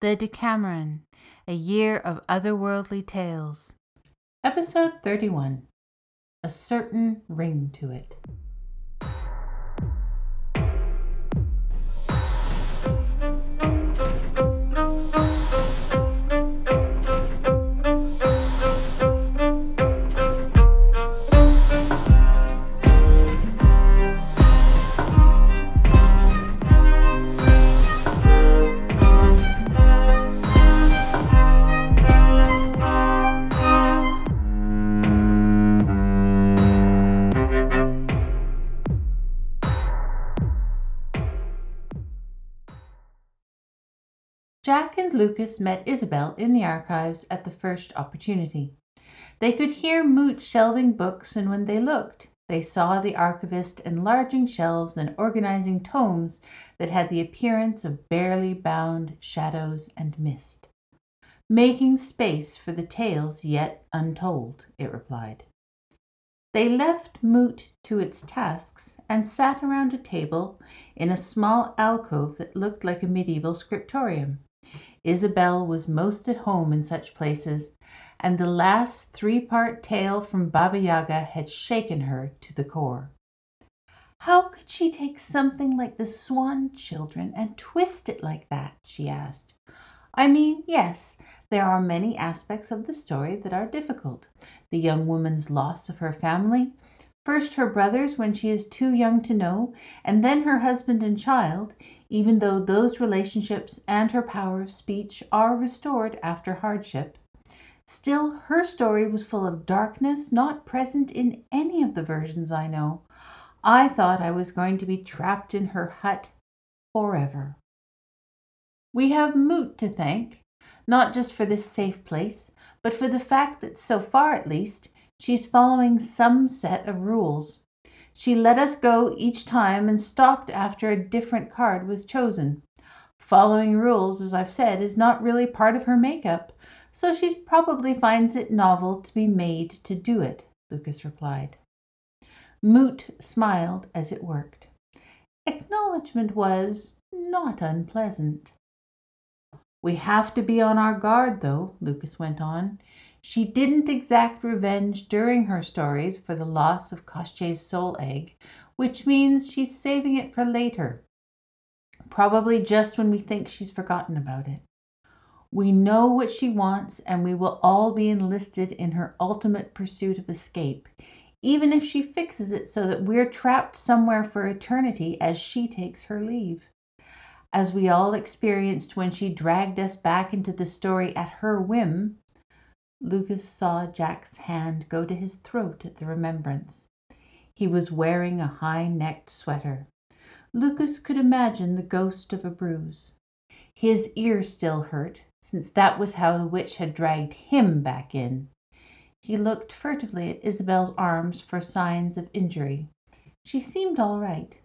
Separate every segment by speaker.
Speaker 1: The Deckameron, a year of otherworldly tales. Episode 31 A Certain Ring to It. Jack and Lukas met Isabel in the archives at the first opportunity. They could hear Moot shelving books, and when they looked, they saw the archivist enlarging shelves and organizing tomes that had the appearance of barely bound shadows and mist. Making space for the tales yet untold, it replied. They left Moot to its tasks and sat around a table in a small alcove that looked like a medieval scriptorium. Isabel was most at home in such places, and the last three part tale from Baba Yaga had shaken her to the core. How could she take something like the Swan Children and twist it like that? she asked. I mean, yes, there are many aspects of the story that are difficult. The young woman's loss of her family, first her brothers when she is too young to know, and then her husband and child, even though those relationships and her power of speech are restored after hardship. Still, her story was full of darkness not present in any of the versions I know. I thought I was going to be trapped in her hut forever. We have Moot to thank, not just for this safe place, but for the fact that so far at least, she's following some set of rules. She let us go each time and stopped after a different card was chosen. Following rules, as I've said, is not really part of her makeup, so she probably finds it novel to be made to do it, Lukas replied. Moot smiled as it worked. Acknowledgement was not unpleasant. We have to be on our guard, though, Lukas went on. She didn't exact revenge during her stories for the loss of Koshchei's soul egg, which means she's saving it for later, probably just when we think she's forgotten about it. We know what she wants, and we will all be enlisted in her ultimate pursuit of escape, even if she fixes it so that we're trapped somewhere for eternity as she takes her leave. As we all experienced when she dragged us back into the story at her whim, Lukas saw Jack's hand go to his throat at the remembrance. He was wearing a high necked sweater. Lukas could imagine the ghost of a bruise. His ear still hurt, since that was how the witch had dragged him back in. He looked furtively at Isabel's arms for signs of injury. She seemed all right.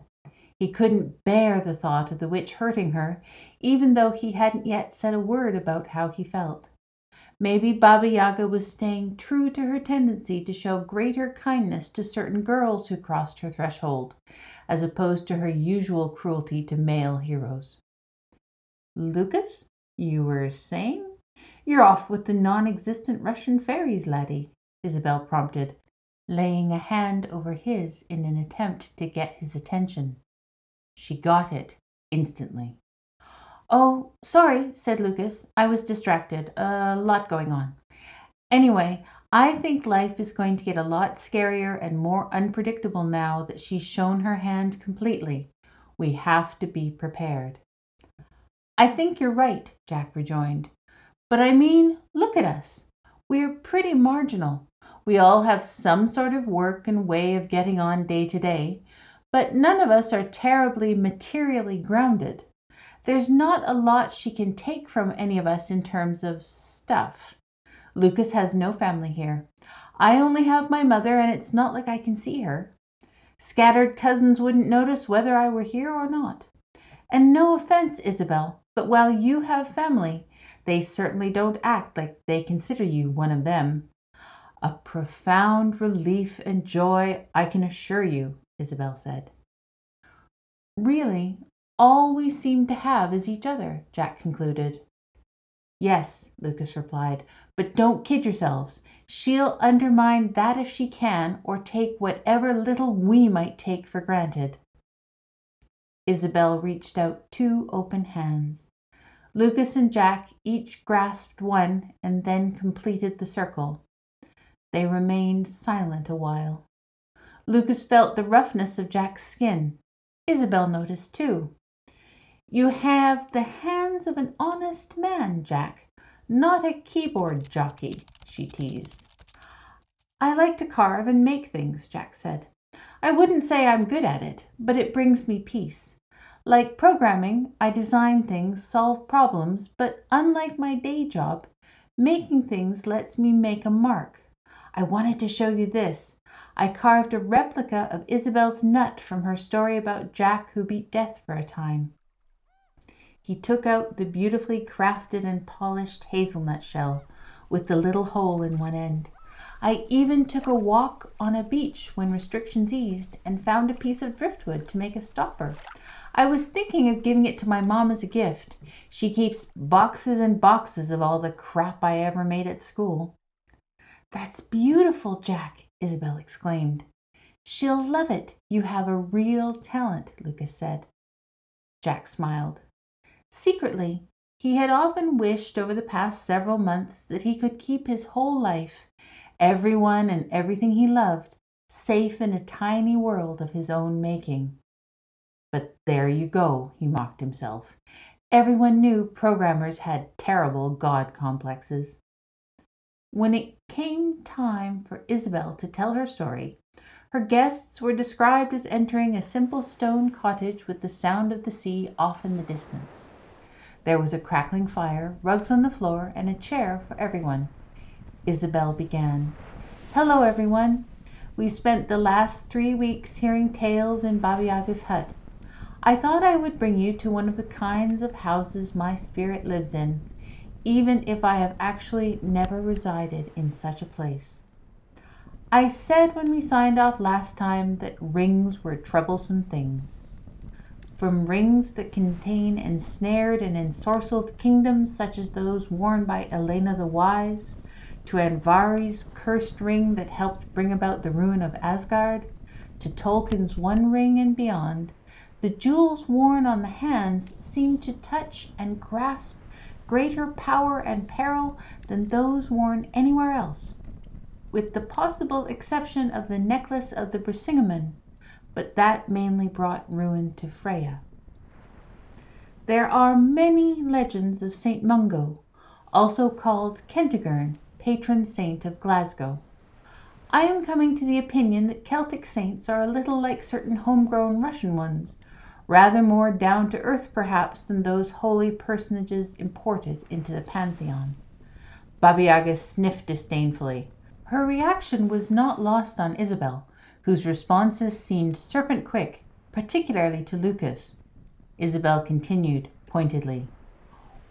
Speaker 1: He couldn't bear the thought of the witch hurting her, even though he hadn't yet said a word about how he felt. Maybe Baba Yaga was staying true to her tendency to show greater kindness to certain girls who crossed her threshold, as opposed to her usual cruelty to male heroes. Lukas, you were saying? You're off with the non existent Russian fairies, laddie, Isabel prompted, laying a hand over his in an attempt to get his attention. She got it instantly. "Oh, sorry," said Lukas. "I was distracted. A lot going on. Anyway, I think life is going to get a lot scarier and more unpredictable now that she's shown her hand completely. We have to be prepared." "I think you're right," Jack rejoined. "But I mean, look at us. We're pretty marginal. We all have some sort of work and way of getting on day to day, but none of us are terribly materially grounded there's not a lot she can take from any of us in terms of stuff. Lukas has no family here. I only have my mother, and it's not like I can see her. Scattered cousins wouldn't notice whether I were here or not. And no offense, Isabel, but while you have family, they certainly don't act like they consider you one of them. A profound relief and joy, I can assure you, Isabel said. Really, all we seem to have is each other, Jack concluded. Yes, Lukas replied, but don't kid yourselves. She'll undermine that if she can, or take whatever little we might take for granted. Isabel reached out two open hands. Lukas and Jack each grasped one and then completed the circle. They remained silent a while. Lukas felt the roughness of Jack's skin. Isabel noticed too. You have the hands of an honest man, Jack, not a keyboard jockey, she teased. I like to carve and make things, Jack said. I wouldn't say I'm good at it, but it brings me peace. Like programming, I design things, solve problems, but unlike my day job, making things lets me make a mark. I wanted to show you this. I carved a replica of Isabel's nut from her story about Jack who beat death for a time. He took out the beautifully crafted and polished hazelnut shell with the little hole in one end. I even took a walk on a beach when restrictions eased and found a piece of driftwood to make a stopper. I was thinking of giving it to my mom as a gift. She keeps boxes and boxes of all the crap I ever made at school. That's beautiful, Jack, Isabel exclaimed. She'll love it. You have a real talent, Lukas said. Jack smiled. Secretly, he had often wished over the past several months that he could keep his whole life, everyone and everything he loved, safe in a tiny world of his own making. But there you go, he mocked himself. Everyone knew programmers had terrible God complexes. When it came time for Isabel to tell her story, her guests were described as entering a simple stone cottage with the sound of the sea off in the distance. There was a crackling fire, rugs on the floor, and a chair for everyone. Isabel began. Hello, everyone. We've spent the last three weeks hearing tales in Baba Yaga's hut. I thought I would bring you to one of the kinds of houses my spirit lives in, even if I have actually never resided in such a place. I said when we signed off last time that rings were troublesome things from rings that contain ensnared and ensorcelled kingdoms such as those worn by Elena the Wise, to Andvari's cursed ring that helped bring about the ruin of Asgard, to Tolkien's One Ring and beyond, the jewels worn on the hands seem to touch and grasp greater power and peril than those worn anywhere else, with the possible exception of the necklace of the Brisingamen, but that mainly brought ruin to Freya. There are many legends of St. Mungo, also called Kentigern, patron saint of Glasgow. I am coming to the opinion that Celtic saints are a little like certain homegrown Russian ones, rather more down to earth perhaps than those holy personages imported into the pantheon. Baba Yaga sniffed disdainfully. Her reaction was not lost on Isabel, whose responses seemed serpent quick, particularly to Lukas. Isabel continued pointedly.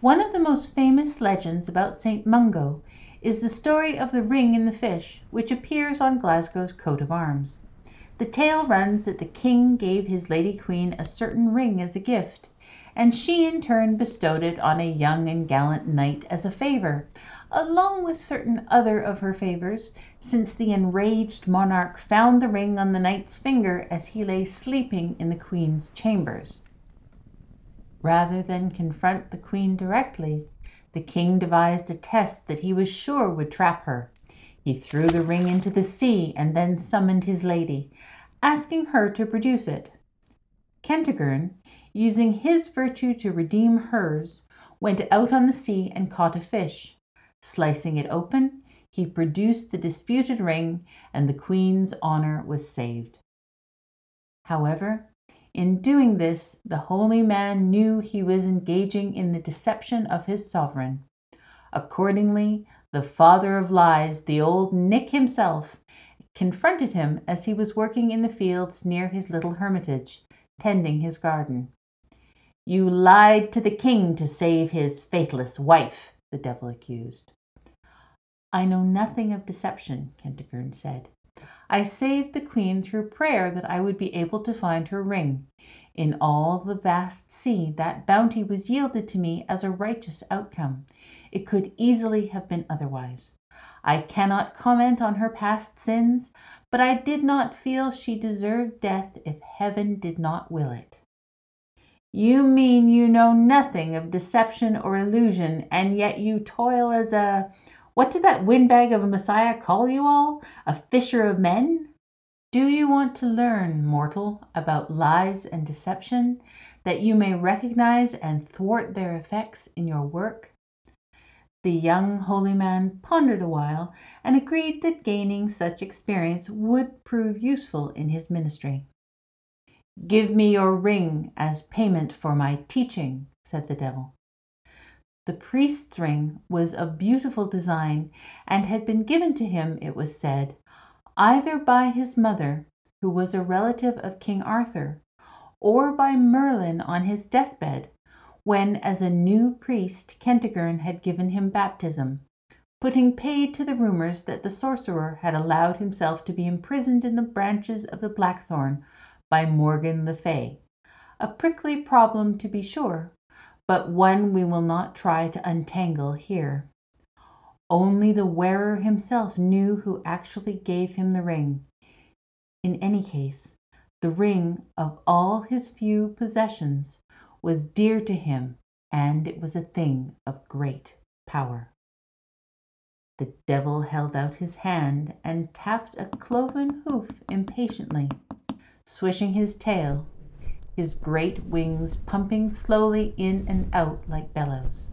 Speaker 1: One of the most famous legends about St. Mungo is the story of the ring in the fish, which appears on Glasgow's coat of arms. The tale runs that the king gave his lady queen a certain ring as a gift, and she in turn bestowed it on a young and gallant knight as a favor, along with certain other of her favors, since the enraged monarch found the ring on the knight's finger as he lay sleeping in the queen's chambers. Rather than confront the queen directly, the king devised a test that he was sure would trap her. He threw the ring into the sea and then summoned his lady, asking her to produce it. Kentigern, using his virtue to redeem hers, went out on the sea and caught a fish. Slicing it open, he produced the disputed ring, and the queen's honor was saved. However, in doing this, the holy man knew he was engaging in the deception of his sovereign. Accordingly, the father of lies, the old Nick himself, confronted him as he was working in the fields near his little hermitage, tending his garden. You lied to the king to save his faithless wife, the devil accused. I know nothing of deception, Kentigern said. I saved the queen through prayer that I would be able to find her ring. In all the vast sea, that bounty was yielded to me as a righteous outcome. It could easily have been otherwise. I cannot comment on her past sins, but I did not feel she deserved death if heaven did not will it. You mean you know nothing of deception or illusion, and yet you toil as a what did that windbag of a Messiah call you all? A fisher of men? Do you want to learn, mortal, about lies and deception, that you may recognize and thwart their effects in your work? The young holy man pondered a while and agreed that gaining such experience would prove useful in his ministry. Give me your ring as payment for my teaching, said the devil. The priest's ring was of beautiful design and had been given to him, it was said, either by his mother, who was a relative of King Arthur, or by Merlin on his deathbed, when as a new priest Kentigern had given him baptism, putting paid to the rumors that the sorcerer had allowed himself to be imprisoned in the branches of the blackthorn by Morgan le Fay. A prickly problem to be sure, but one we will not try to untangle here. Only the wearer himself knew who actually gave him the ring. In any case, the ring of all his few possessions was dear to him, and it was a thing of great power. The devil held out his hand and tapped a cloven hoof impatiently, swishing his tail, his great wings pumping slowly in and out like bellows.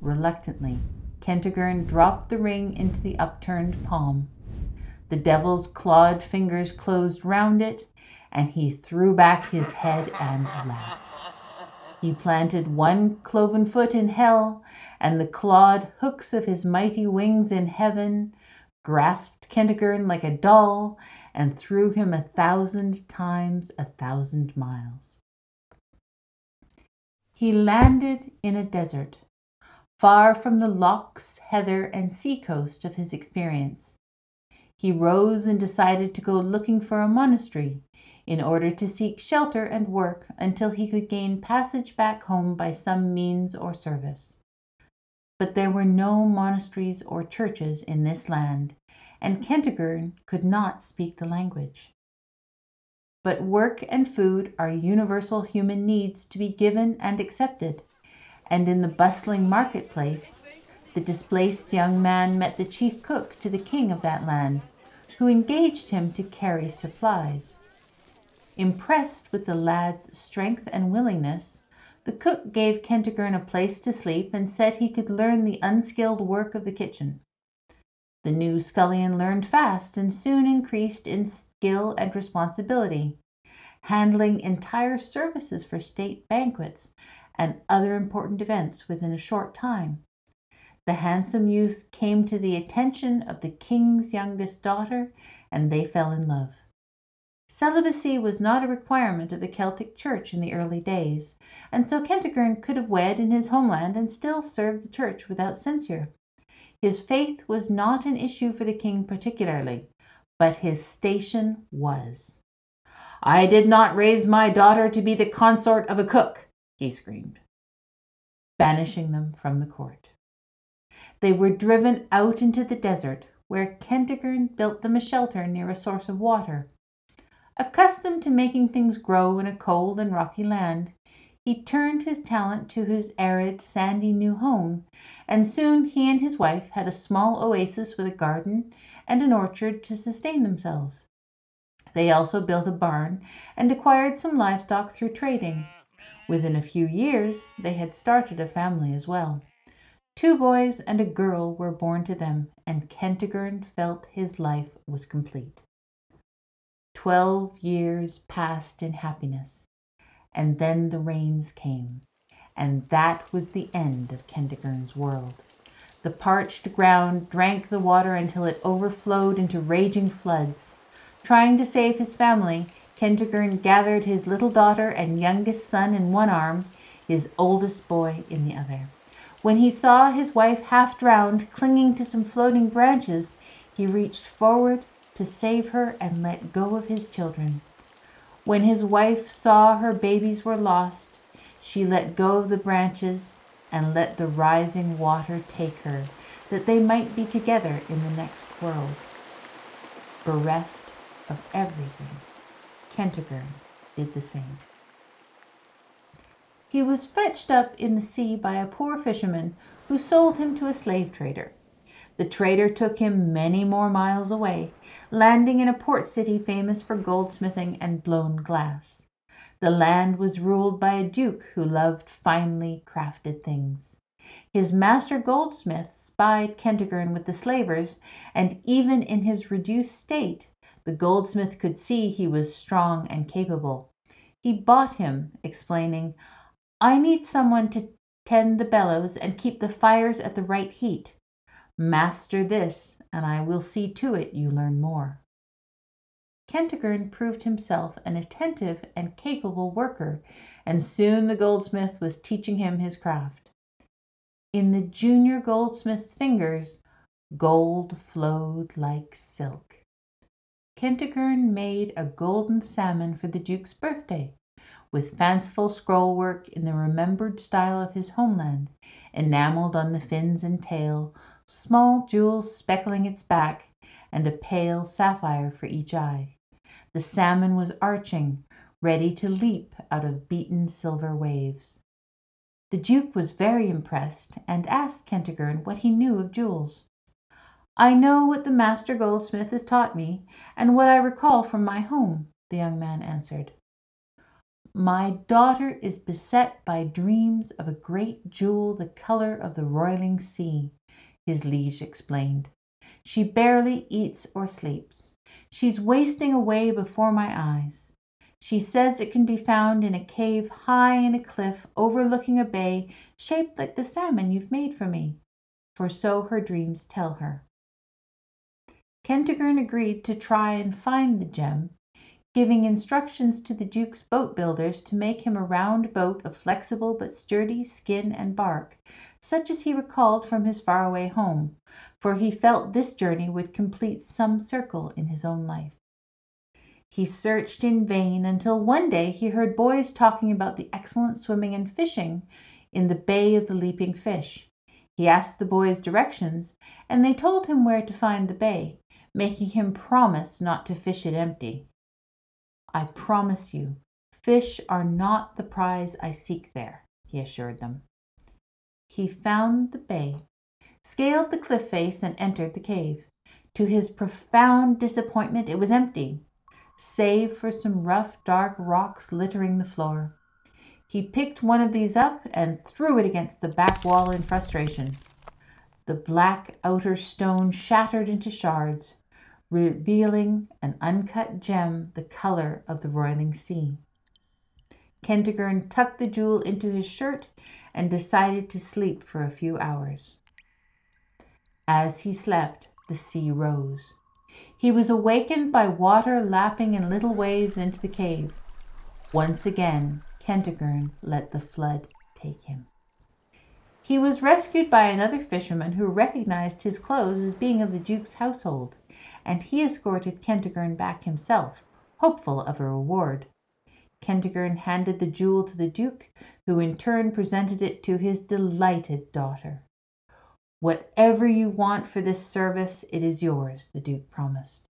Speaker 1: Reluctantly, Kentigern dropped the ring into the upturned palm. The devil's clawed fingers closed round it, and he threw back his head and laughed. He planted one cloven foot in hell, and the clawed hooks of his mighty wings in heaven grasped Kentigern like a doll and threw him a thousand times a thousand miles. He landed in a desert far from the lochs, heather, and sea coast of his experience. He rose and decided to go looking for a monastery in order to seek shelter and work until he could gain passage back home by some means or service. But there were no monasteries or churches in this land, and Kentigern could not speak the language. But work and food are universal human needs to be given and accepted, and in the bustling marketplace, the displaced young man met the chief cook to the king of that land, who engaged him to carry supplies. Impressed with the lad's strength and willingness, the cook gave Kentigern a place to sleep and said he could learn the unskilled work of the kitchen. The new scullion learned fast and soon increased in skill and responsibility, handling entire services for state banquets and other important events within a short time. The handsome youth came to the attention of the king's youngest daughter, and they fell in love. Celibacy was not a requirement of the Celtic Church in the early days, and so Kentigern could have wed in his homeland and still serve the Church without censure. His faith was not an issue for the king particularly, but his station was. I did not raise my daughter to be the consort of a cook, he screamed, banishing them from the court. They were driven out into the desert, where Kentigern built them a shelter near a source of water. Accustomed to making things grow in a cold and rocky land, he turned his talent to his arid, sandy new home, and soon he and his wife had a small oasis with a garden and an orchard to sustain themselves. They also built a barn and acquired some livestock through trading. Within a few years, they had started a family as well. Two boys and a girl were born to them, and Kentigern felt his life was complete. Twelve years passed in happiness, and then the rains came, and that was the end of Kentigern's world. The parched ground drank the water until it overflowed into raging floods. Trying to save his family, Kentigern gathered his little daughter and youngest son in one arm, his oldest boy in the other. When he saw his wife half drowned, clinging to some floating branches, he reached forward to save her and let go of his children. When his wife saw her babies were lost, she let go of the branches and let the rising water take her, that they might be together in the next world. Bereft of everything, Kentigern did the same. He was fetched up in the sea by a poor fisherman who sold him to a slave trader. The trader took him many more miles away, landing in a port city famous for goldsmithing and blown glass. The land was ruled by a duke who loved finely crafted things. His master goldsmith spied Kentigern with the slavers, and even in his reduced state, the goldsmith could see he was strong and capable. He bought him, explaining, I need someone to tend the bellows and keep the fires at the right heat. Master this, and I will see to it you learn more. Kentigern proved himself an attentive and capable worker, and soon the goldsmith was teaching him his craft. In the junior goldsmith's fingers, gold flowed like silk. Kentigern made a golden salmon for the Duke's birthday, with fanciful scroll work in the remembered style of his homeland, enameled on the fins and tail, small jewels speckling its back, and a pale sapphire for each eye. The salmon was arching, ready to leap out of beaten silver waves. The Duke was very impressed, and asked Kentigern what he knew of jewels. I know what the master goldsmith has taught me, and what I recall from my home, the young man answered. My daughter is beset by dreams of a great jewel the color of the roiling sea his liege explained. She barely eats or sleeps. She's wasting away before my eyes. She says it can be found in a cave high in a cliff overlooking a bay shaped like the salmon you've made for me, for so her dreams tell her. Kentigern agreed to try and find the gem giving instructions to the Duke's boat builders to make him a round boat of flexible but sturdy skin and bark, such as he recalled from his faraway home, for he felt this journey would complete some circle in his own life. He searched in vain until one day he heard boys talking about the excellent swimming and fishing in the Bay of the Leaping Fish. He asked the boys directions, and they told him where to find the bay, making him promise not to fish it empty. I promise you, fish are not the prize I seek there, he assured them. He found the bay, scaled the cliff face, and entered the cave. To his profound disappointment, it was empty, save for some rough, dark rocks littering the floor. He picked one of these up and threw it against the back wall in frustration. The black outer stone shattered into shards, revealing an uncut gem the color of the roiling sea. Kentigern tucked the jewel into his shirt and decided to sleep for a few hours. As he slept, the sea rose. He was awakened by water lapping in little waves into the cave. Once again, Kentigern let the flood take him. He was rescued by another fisherman who recognized his clothes as being of the Duke's household and he escorted Kentigern back himself, hopeful of a reward. Kentigern handed the jewel to the Duke, who in turn presented it to his delighted daughter. Whatever you want for this service, it is yours, the Duke promised.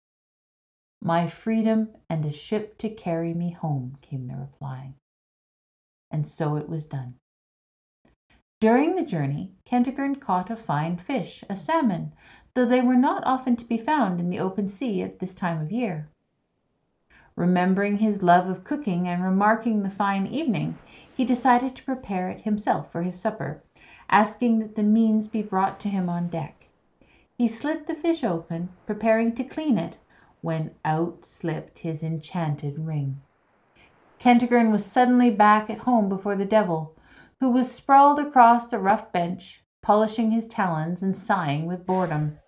Speaker 1: My freedom and a ship to carry me home, came the reply. And so it was done. During the journey, Kentigern caught a fine fish, a salmon, though they were not often to be found in the open sea at this time of year. Remembering his love of cooking and remarking the fine evening, he decided to prepare it himself for his supper, asking that the means be brought to him on deck. He slit the fish open, preparing to clean it, when out slipped his enchanted ring. Kentigern was suddenly back at home before the devil, who was sprawled across a rough bench, polishing his talons and sighing with boredom.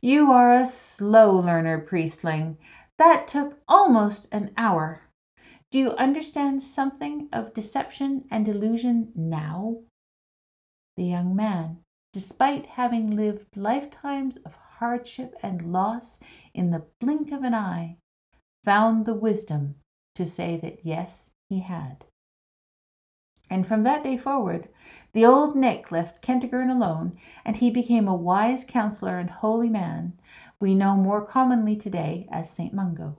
Speaker 1: You are a slow learner, priestling. That took almost an hour. Do you understand something of deception and illusion now? The young man, despite having lived lifetimes of hardship and loss in the blink of an eye, found the wisdom to say that yes, he had. And from that day forward, the old Nick left Kentigern alone, and he became a wise counselor and holy man we know more commonly today as St. Mungo.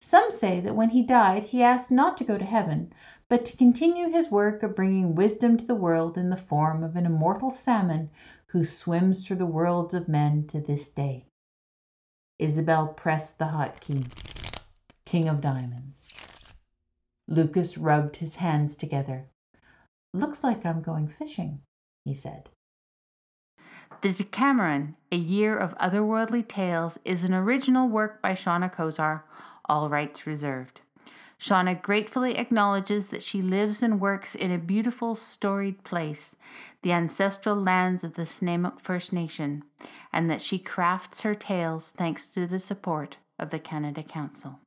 Speaker 1: Some say that when he died, he asked not to go to heaven, but to continue his work of bringing wisdom to the world in the form of an immortal salmon who swims through the worlds of men to this day. Isabel pressed the hot key. King of Diamonds. Lukas rubbed his hands together. Looks like I'm going fishing, he said.
Speaker 2: The Deckameron, A Year of Otherworldly Tales, is an original work by Seana Kozar, all rights reserved. Seana gratefully acknowledges that she lives and works in a beautiful, storied place, the ancestral lands of the Snuneymuxw First Nation, and that she crafts her tales thanks to the support of the Canada Council.